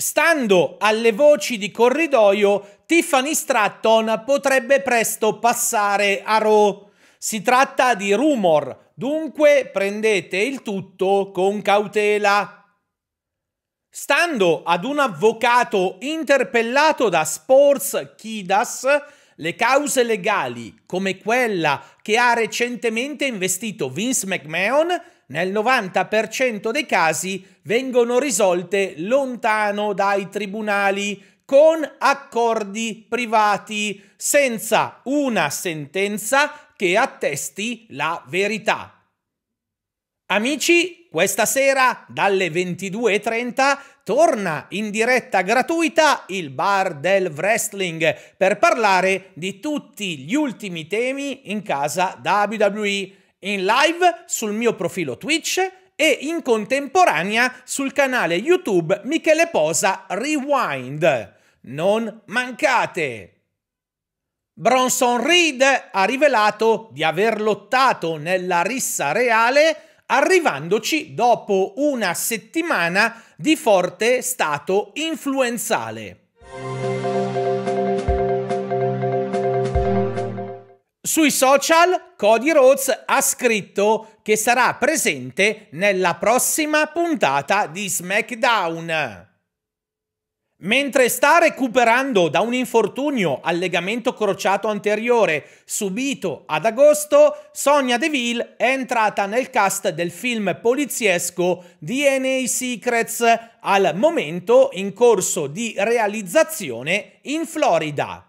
Stando alle voci di corridoio, Tiffany Stratton potrebbe presto passare a Raw. Si tratta di rumor, dunque prendete il tutto con cautela. Stando ad un avvocato interpellato da Sports Kidas, le cause legali, come quella che ha recentemente investito Vince McMahon, nel 90% dei casi vengono risolte lontano dai tribunali con accordi privati, senza una sentenza che attesti la verità. Amici, questa sera dalle 22.30 torna in diretta gratuita il bar del wrestling per parlare di tutti gli ultimi temi in casa WWE in live sul mio profilo Twitch e in contemporanea sul canale YouTube Michele Posa Rewind. Non mancate! Bronson Reed ha rivelato di aver lottato nella rissa reale arrivandoci dopo una settimana di forte stato influenzale. Sui social Cody Rhodes ha scritto che sarà presente nella prossima puntata di SmackDown. Mentre sta recuperando da un infortunio al legamento crociato anteriore subito ad agosto, Sonia Deville è entrata nel cast del film poliziesco DNA Secrets, al momento in corso di realizzazione in Florida.